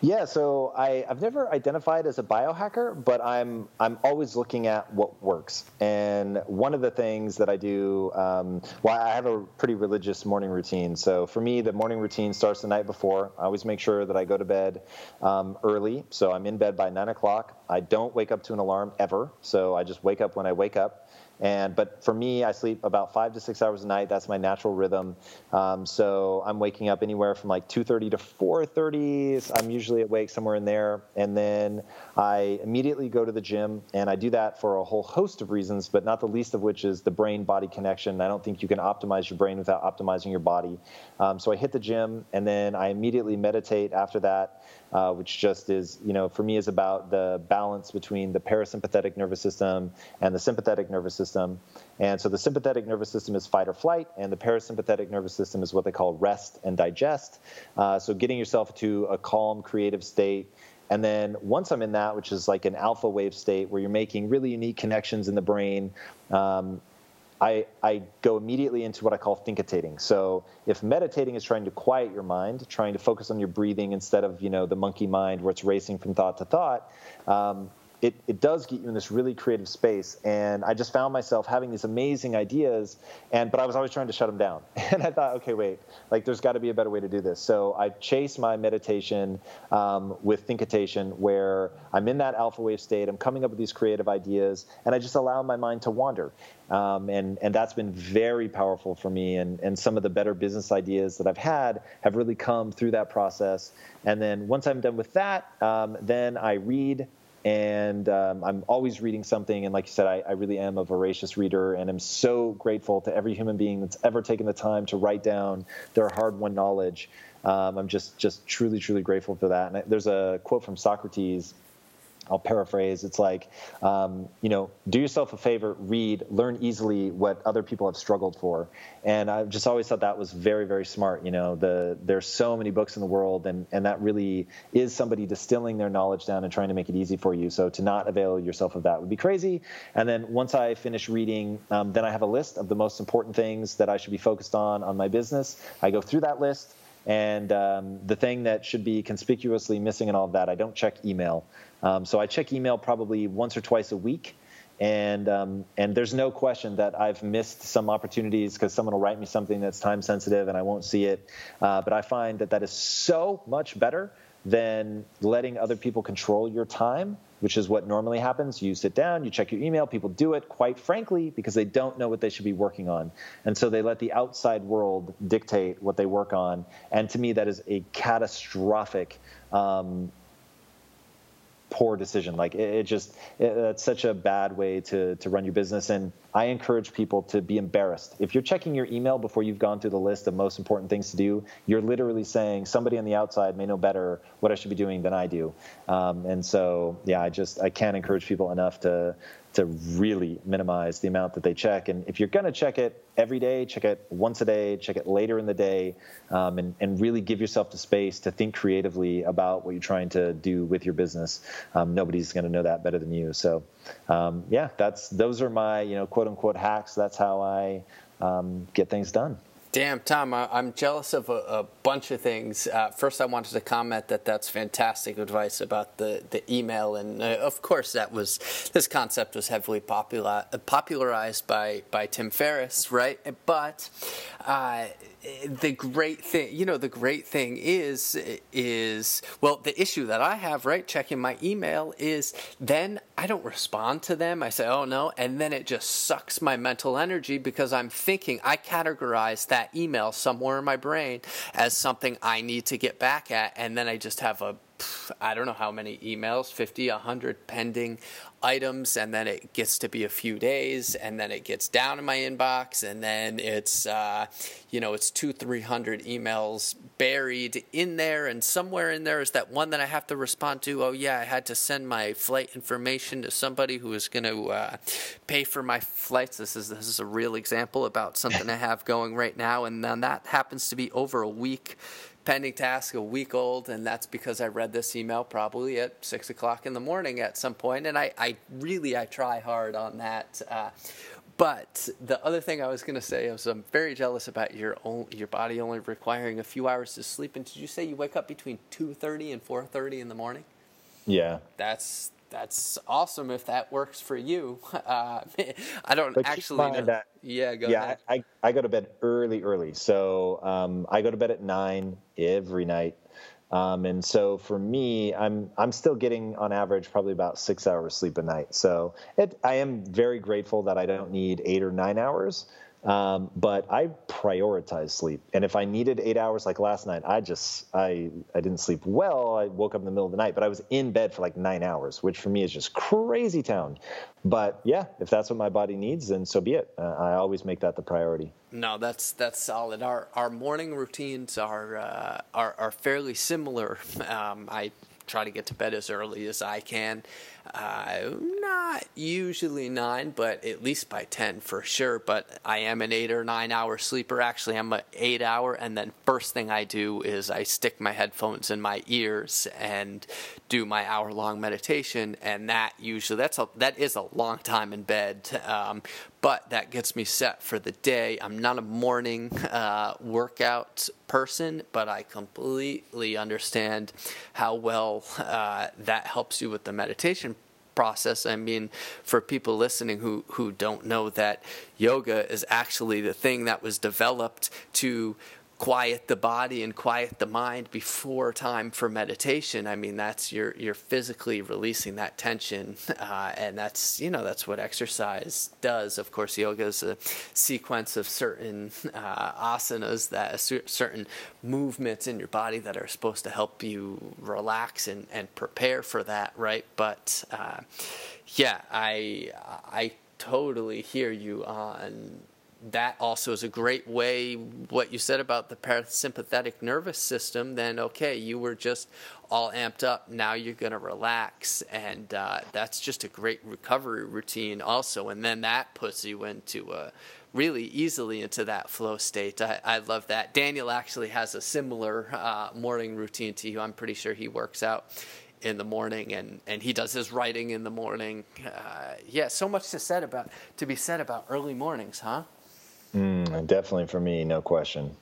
Yeah, so I, have never identified as a biohacker, but I'm I'm always looking at what works. And one of the things that I do, um, well, I have a pretty religious morning routine. So for me, the morning routine starts the night before. I always make sure that I go to bed um, early, so I'm in bed by nine o'clock. I don't wake up to an alarm ever, so I just wake up when I wake up. And but for me, I sleep about five to six hours a night. That's my natural rhythm. Um, so I'm waking up anywhere from like 2:30 to 4:30. I'm usually awake somewhere in there, and then I immediately go to the gym, and I do that for a whole host of reasons, but not the least of which is the brain-body connection. I don't think you can optimize your brain without optimizing your body. Um, so I hit the gym, and then I immediately meditate after that uh, which just is, you know, for me is about the balance between the parasympathetic nervous system and the sympathetic nervous system. And so the sympathetic nervous system is fight or flight, and the parasympathetic nervous system is what they call rest and digest. Uh, so getting yourself to a calm, creative state. And then once I'm in that, which is like an alpha wave state where you're making really unique connections in the brain, um, I, I go immediately into what I call thinkitating. So if meditating is trying to quiet your mind, trying to focus on your breathing instead of you know the monkey mind where it's racing from thought to thought, um, it, it does get you in this really creative space. And I just found myself having these amazing ideas, and but I was always trying to shut them down. And I thought, okay, wait, like there's got to be a better way to do this. So I chase my meditation um, with Thinkitation, where I'm in that alpha wave state. I'm coming up with these creative ideas, and I just allow my mind to wander. Um, and and that's been very powerful for me. And and some of the better business ideas that I've had have really come through that process. And then once I'm done with that, um, then I read and um, I'm always reading something. And like you said, I, I, really am a voracious reader, and I'm so grateful to every human being that's ever taken the time to write down their hard-won knowledge. Um, I'm just just truly truly grateful for that. And there's a quote from Socrates I'll paraphrase. It's like, um, you know, do yourself a favor, read, learn easily what other people have struggled for. And I've just always thought that was very, very smart. You know, the there's so many books in the world, and and that really is somebody distilling their knowledge down and trying to make it easy for you. So to not avail yourself of that would be crazy. And then once I finish reading, um, then I have a list of the most important things that I should be focused on on my business. I go through that list. And um, the thing that should be conspicuously missing in all of that, I don't check email. Um, so I check email probably once or twice a week. And um, and there's no question that I've missed some opportunities because someone will write me something that's time sensitive and I won't see it. Uh, but I find that that is so much better than letting other people control your time, which is what normally happens. You sit down, you check your email. People do it, quite frankly, because they don't know what they should be working on. And so they let the outside world dictate what they work on. And to me, that is a catastrophic um, poor decision. Like it, it just it, that's such a bad way to to run your business. And I encourage people to be embarrassed. If you're checking your email before you've gone through the list of most important things to do, you're literally saying somebody on the outside may know better what I should be doing than I do. Um, and so yeah, I just I can't encourage people enough to to really minimize the amount that they check. And if you're going to check it every day, check it once a day, check it later in the day, um, and, and really give yourself the space to think creatively about what you're trying to do with your business. Um, nobody's going to know that better than you. So, um, yeah, that's those are my you know quote unquote hacks. That's how I um, get things done. Damn, Tom, I'm jealous of a, a bunch of things. Uh, first, I wanted to comment that that's fantastic advice about the, the email, and uh, of course, that was this concept was heavily popular, popularized by by Tim Ferriss, right? But uh, the great thing, you know, the great thing is, is, well, the issue that I have, right, checking my email is then I don't respond to them. I say, oh no, and then it just sucks my mental energy because I'm thinking, I categorize that email somewhere in my brain as something I need to get back at, and then I just have a I don't know how many emails, 50, 100 pending items, and then it gets to be a few days, and then it gets down in my inbox, and then it's, uh, you know, it's two, 300 emails buried in there, and somewhere in there is that one that I have to respond to. Oh, yeah, I had to send my flight information to somebody who is going to uh, pay for my flights. This is, this is a real example about something I have going right now, and then that happens to be over a week pending task a week old, and that's because I read this email probably at six o'clock in the morning at some point, and I, I really I try hard on that. Uh, but the other thing I was going to say is I'm very jealous about your own, your body only requiring a few hours to sleep. And did you say you wake up between two thirty and four thirty in the morning? Yeah, that's that's awesome if that works for you. Uh, I don't but actually know. That, yeah, go yeah, ahead. I, I go to bed early, early. So um, I go to bed at nine every night. Um, and so for me, I'm I'm still getting on average probably about six hours sleep a night. So it, I am very grateful that I don't need eight or nine hours. Um, but I prioritize sleep. And if I needed eight hours like last night, I just I I didn't sleep well. I woke up in the middle of the night, but I was in bed for like nine hours, which for me is just crazy town. But yeah, if that's what my body needs, then so be it. Uh, I always make that the priority. No, that's that's solid. Our our morning routines are uh, are, are fairly similar. Um, I try to get to bed as early as I can. Uh, not usually nine, but at least by 10 for sure. But I am an eight or nine hour sleeper. Actually, I'm an eight hour. And then, first thing I do is I stick my headphones in my ears and do my hour long meditation. And that usually, that's a, that is a long time in bed. Um, but that gets me set for the day. I'm not a morning uh, workout person, but I completely understand how well uh, that helps you with the meditation process. I mean, for people listening who, who don't know that yoga is actually the thing that was developed to quiet the body and quiet the mind before time for meditation. I mean, that's you're you're physically releasing that tension, uh, and that's you know that's what exercise does. Of course, yoga is a sequence of certain uh, asanas that certain movements in your body that are supposed to help you relax and and prepare for that, right? But uh, yeah, I I totally hear you on that also is a great way what you said about the parasympathetic nervous system then okay you were just all amped up. Now you're going to relax and uh, that's just a great recovery routine also and then that puts you into a really easily into that flow state. I, I love that. Daniel actually has a similar uh, morning routine to you. I'm pretty sure he works out in the morning and, and he does his writing in the morning. Uh, yeah so much to said about to be said about early mornings huh Mm, definitely for me, no question.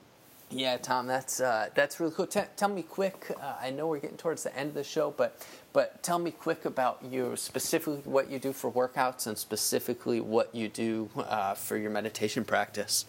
Yeah, Tom, that's uh, that's really cool. T- tell me quick. Uh, I know we're getting towards the end of the show, but but tell me quick about you specifically what you do for workouts and specifically what you do uh, for your meditation practice.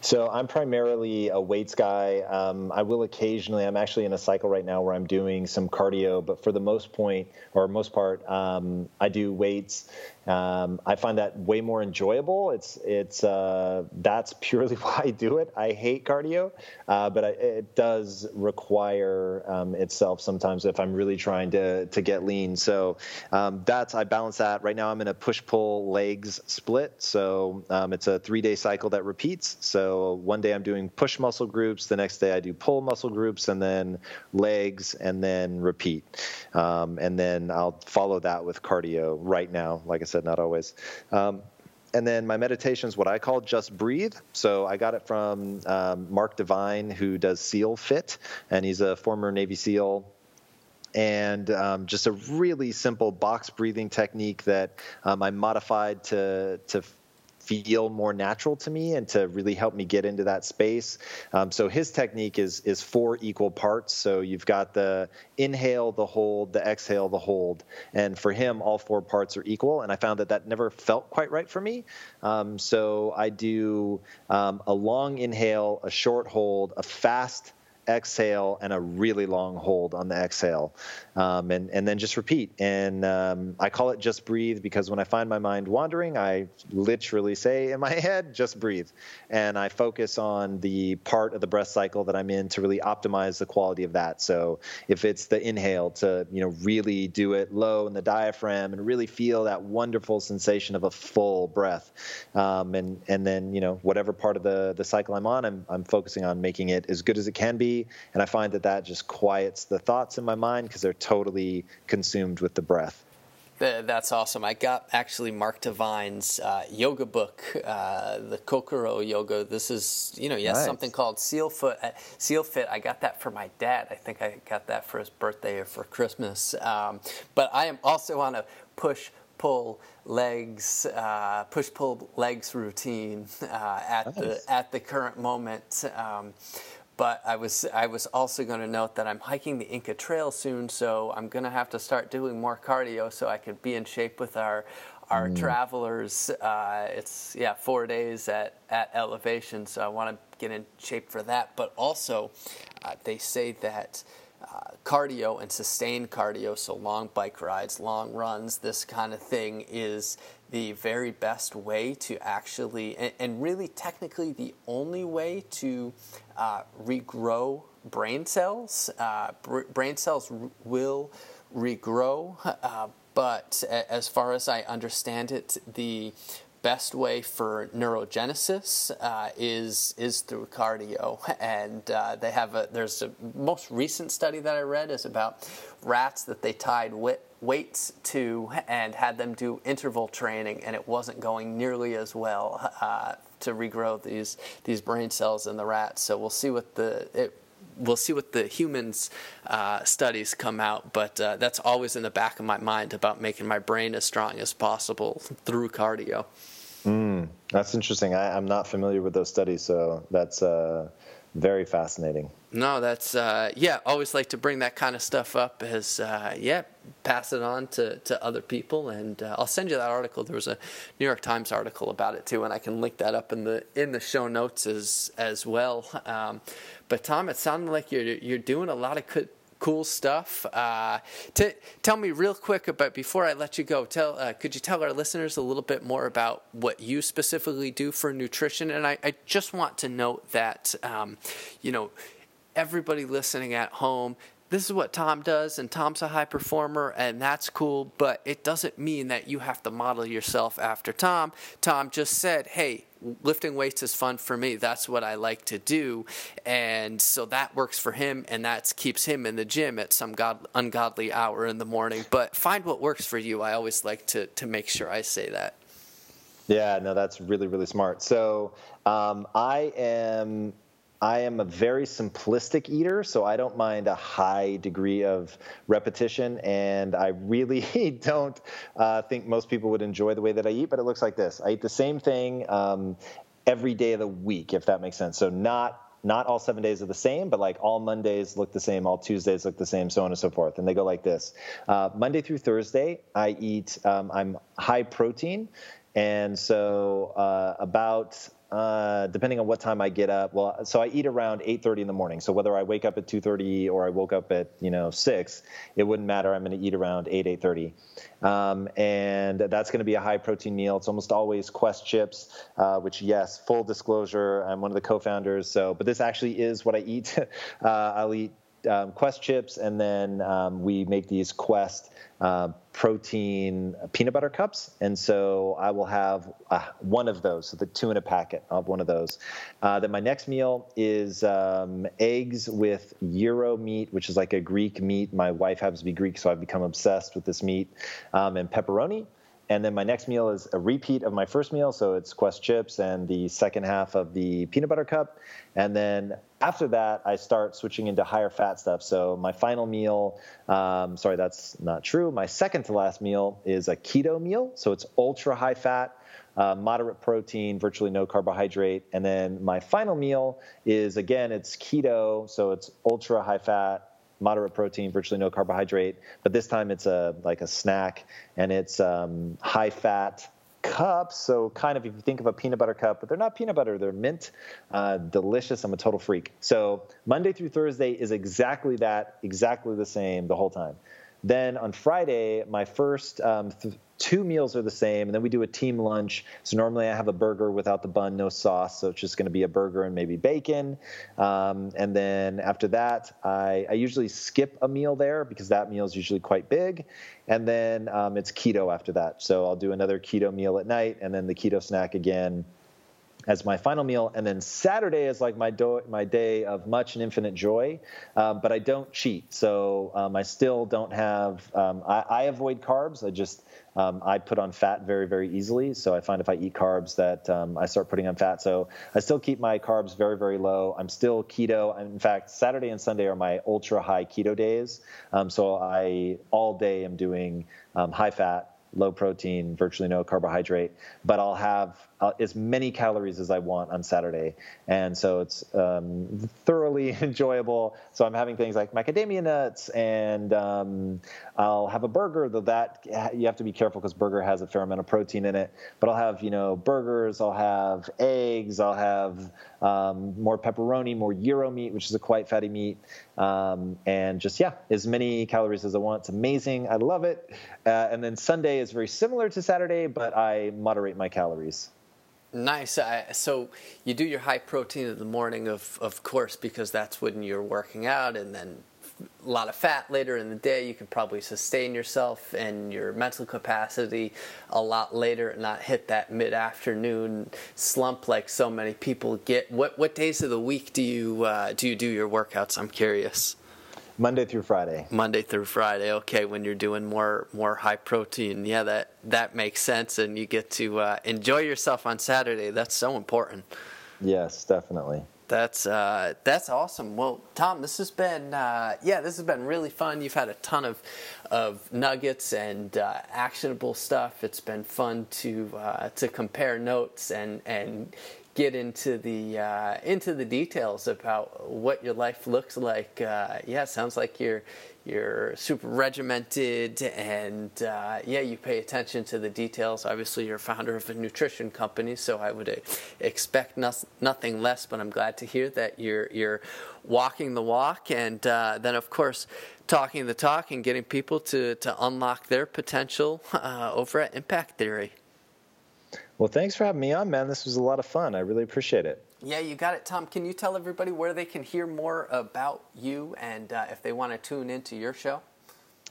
So I'm primarily a weights guy. Um, I will occasionally. I'm actually in a cycle right now where I'm doing some cardio, but for the most point or most part, um, I do weights. Um, I find that way more enjoyable. It's it's uh, that's purely why I do it. I hate cardio, uh, but I, it does require um, itself sometimes if I'm really trying to to get lean. So um, that's I balance that. Right now I'm in a push pull legs split. So um, it's a three day cycle that repeats. So one day I'm doing push muscle groups, the next day I do pull muscle groups, and then legs, and then repeat. Um, and then I'll follow that with cardio right now. Like I said, not always. Um, and then my meditation is what I call just breathe. So I got it from um, Mark Divine, who does SEAL Fit, and he's a former Navy SEAL and um, just a really simple box breathing technique that um, I modified to to feel more natural to me and to really help me get into that space. Um, so his technique is is four equal parts. So you've got the inhale, the hold, the exhale, the hold, and for him, all four parts are equal. And I found that that never felt quite right for me. Um, so I do um, a long inhale, a short hold, a fast exhale and a really long hold on the exhale, um, and and then just repeat. And um, I call it just breathe because when I find my mind wandering, I literally say in my head, just breathe, and I focus on the part of the breath cycle that I'm in to really optimize the quality of that. So if it's the inhale, to you know really do it low in the diaphragm and really feel that wonderful sensation of a full breath, um, and and then you know whatever part of the the cycle I'm on, I'm I'm focusing on making it as good as it can be and I find that that just quiets the thoughts in my mind because they're totally consumed with the breath. That's awesome. I got actually Mark Divine's uh, yoga book, uh, the Kokoro Yoga. This is, you know, yes, nice. something called Seal Foot, uh, Seal Fit. I got that for my dad. I think I got that for his birthday or for Christmas. Um, but I am also on a push pull legs, uh, push pull legs routine uh, at nice. the at the current moment. Um, but I was I was also going to note that I'm hiking the Inca Trail soon, so I'm going to have to start doing more cardio so I can be in shape with our our mm. travelers. Uh, it's yeah four days at at elevation, so I want to get in shape for that. But also, uh, they say that. Uh, cardio and sustained cardio, so long bike rides, long runs, this kind of thing is the very best way to actually, and, and really technically the only way to uh, regrow brain cells. Uh, br- brain cells r- will regrow, uh, but as far as I understand it, the best way for neurogenesis uh, is is through cardio, and uh, they have a there's a most recent study that I read is about rats that they tied wit, weights to and had them do interval training, and it wasn't going nearly as well uh, to regrow these these brain cells in the rats. So we'll see what the it, we'll see what the humans uh, studies come out, but uh, that's always in the back of my mind about making my brain as strong as possible through cardio. Mm, that's interesting. I, am not familiar with those studies, so that's uh, very fascinating. No, that's uh, yeah. Always like to bring that kind of stuff up as uh, yeah, pass it on to, to other people, and uh, I'll send you that article. There was a New York Times article about it too, and I can link that up in the in the show notes as as well. Um, but Tom, it sounded like you're you're doing a lot of cool stuff. Uh, to, tell me real quick about before I let you go. Tell uh, could you tell our listeners a little bit more about what you specifically do for nutrition? And I, I just want to note that um, you know everybody listening at home this is what Tom does, and Tom's a high performer, and that's cool, but it doesn't mean that you have to model yourself after Tom. Tom just said, hey, lifting weights is fun for me. That's what I like to do. And so that works for him and that keeps him in the gym at some god, ungodly hour in the morning. But find what works for you. I always like to, to make sure I say that. Yeah, no, that's really, really smart. So um, I am I am a very simplistic eater, so I don't mind a high degree of repetition, and I really don't uh, think most people would enjoy the way that I eat. But it looks like this: I eat the same thing um, every day of the week, if that makes sense. So not not all seven days are the same, but like all Mondays look the same, all Tuesdays look the same, so on and so forth. And they go like this: uh, Monday through Thursday, I eat. Um, I'm high protein, and so uh, about uh, depending on what time I get up. Well, so I eat around 8:30 in the morning. So whether I wake up at 2:30 or I woke up at you know six, it wouldn't matter. I'm going to eat around 8 8:30, um, and that's going to be a high protein meal. It's almost always Quest chips, uh, which yes, full disclosure, I'm one of the co-founders. So, but this actually is what I eat. uh, I'll eat um, Quest chips, and then um, we make these Quest uh, protein peanut butter cups, and so I will have uh, one of those, so the two in a packet of one of those. Uh, then my next meal is um, eggs with gyro meat, which is like a Greek meat. My wife happens to be Greek, so I've become obsessed with this meat, um, and pepperoni. And then my next meal is a repeat of my first meal. So it's Quest chips and the second half of the peanut butter cup. And then after that, I start switching into higher fat stuff. So my final meal, um, sorry, that's not true. My second to last meal is a keto meal. So it's ultra high fat. Uh, moderate protein, virtually no carbohydrate. And then my final meal is again, it's keto, so it's ultra high fat, moderate protein, virtually no carbohydrate. But this time it's a like a snack, and it's um, high fat cups. So kind of if you think of a peanut butter cup, but they're not peanut butter; they're mint, uh, delicious. I'm a total freak. So Monday through Thursday is exactly that, exactly the same the whole time. Then on Friday, my first um, th- two meals are the same, and then we do a team lunch. So normally I have a burger without the bun, no sauce, so it's just going to be a burger and maybe bacon. Um, and then after that, I, I, usually skip a meal there because that meal is usually quite big. And then um, it's keto after that. So I'll do another keto meal at night, and then the keto snack again as my final meal, and then Saturday is like my do- my day of much and infinite joy. Um, but I don't cheat, so um, I still don't have. Um, I, I, avoid carbs. I just um, I put on fat very very easily. So I find if I eat carbs that um, I start putting on fat. So I still keep my carbs very very low. I'm still keto. In fact, Saturday and Sunday are my ultra high keto days. Um, so I all day am doing high fat low protein, virtually no carbohydrate, but I'll have uh, as many calories as I want on Saturday. And so it's um, thoroughly enjoyable. So I'm having things like macadamia nuts, and um, I'll have a burger, though that you have to be careful because burger has a fair amount of protein in it. But I'll have, you know, burgers, I'll have eggs, I'll have um, more pepperoni, more gyro meat, which is a quite fatty meat. Um, and just, yeah, as many calories as I want. It's amazing. I love it. Uh, and then Sunday is very similar to Saturday, but I moderate my calories. Nice. I, so you do your high protein in the morning, of of course, because that's when you're working out, and then a lot of fat later in the day. You can probably sustain yourself and your mental capacity a lot later, and not hit that mid afternoon slump like so many people get. What what days of the week do you uh, do you do your workouts? I'm curious. Monday through Friday. Monday through Friday. Okay, when you're doing more more high protein, yeah, that that makes sense, and you get to uh, enjoy yourself on Saturday. That's so important. Yes, definitely. That's uh, that's awesome. Well, Tom, this has been uh, yeah, this has been really fun. You've had a ton of of nuggets and uh, actionable stuff. It's been fun to uh, to compare notes and and get into the uh, into the details about what your life looks like. Uh, yeah, sounds like you're you're super regimented, and uh, yeah, you pay attention to the details. Obviously, you're founder of a nutrition company, so I would expect no- nothing less. But I'm glad to hear that you're you're walking the walk, and uh, then of course talking the talk and getting people to to unlock their potential uh, over at Impact Theory. Well, thanks for having me on, man. This was a lot of fun. I really appreciate it. Yeah, you got it, Tom. Can you tell everybody where they can hear more about you and uh, if they want to tune into your show?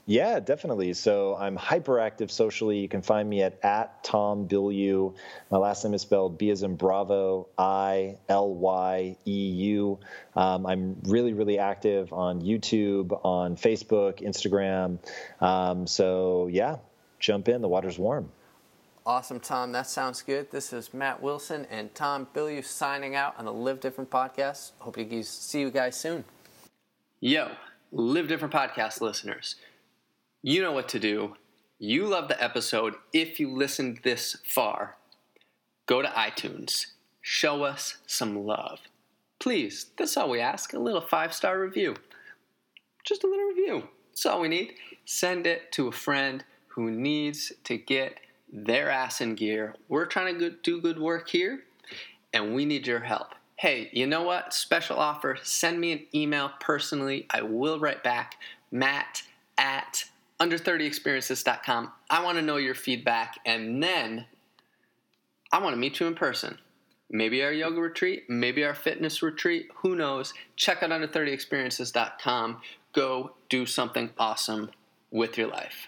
Yeah, definitely. So I'm hyperactive socially. You can find me at at Tom Bilyeu. My last name is spelled B as in Bravo, I L Y E U. Um, I'm really, really active on YouTube, on Facebook, Instagram. Um, so yeah, jump in. The water's warm. Awesome, Tom. That sounds good. This is Matt Wilson and Tom Bilyeu signing out on the Live Different podcast. Hope you see you guys soon. Yo, Live Different podcast listeners, you know what to do. You love the episode. If you listened this far, go to iTunes. Show us some love. Please, that's all we ask. A little five star review. Just a little review. That's all we need. Send it to a friend who needs to get their ass in gear. We're trying to do good work here, and we need your help. Hey, you know what? Special offer. Send me an email personally. I will write back. Matt at under30experiences.com. I want to know your feedback, and then I want to meet you in person. Maybe our yoga retreat, maybe our fitness retreat, who knows? Check out under30experiences.com. Go do something awesome with your life.